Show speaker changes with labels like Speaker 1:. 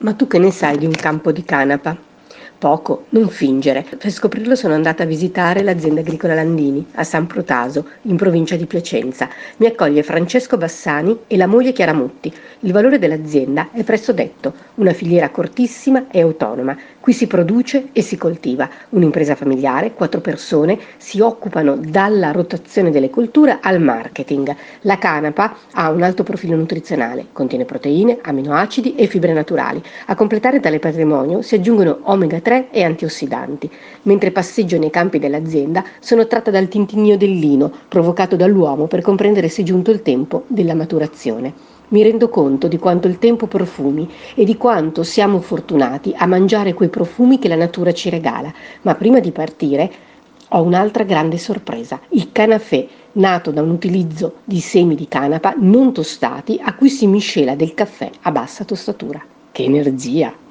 Speaker 1: Ma tu che ne sai di un campo di canapa? Poco, non fingere. Per scoprirlo sono andata a visitare l'azienda agricola Landini a San Protaso, in provincia di Piacenza. Mi accoglie Francesco Bassani e la moglie Chiaramutti. Il valore dell'azienda è presto detto, una filiera cortissima e autonoma. Qui si produce e si coltiva. Un'impresa familiare, quattro persone si occupano dalla rotazione delle colture al marketing. La canapa ha un alto profilo nutrizionale, contiene proteine, aminoacidi e fibre naturali. A completare tale patrimonio si aggiungono omega 3 e antiossidanti. Mentre passeggio nei campi dell'azienda sono tratta dal tintinnio del lino provocato dall'uomo per comprendere se è giunto il tempo della maturazione mi rendo conto di quanto il tempo profumi e di quanto siamo fortunati a mangiare quei profumi che la natura ci regala. Ma prima di partire ho un'altra grande sorpresa, il canafè, nato da un utilizzo di semi di canapa non tostati a cui si miscela del caffè a bassa tostatura. Che energia!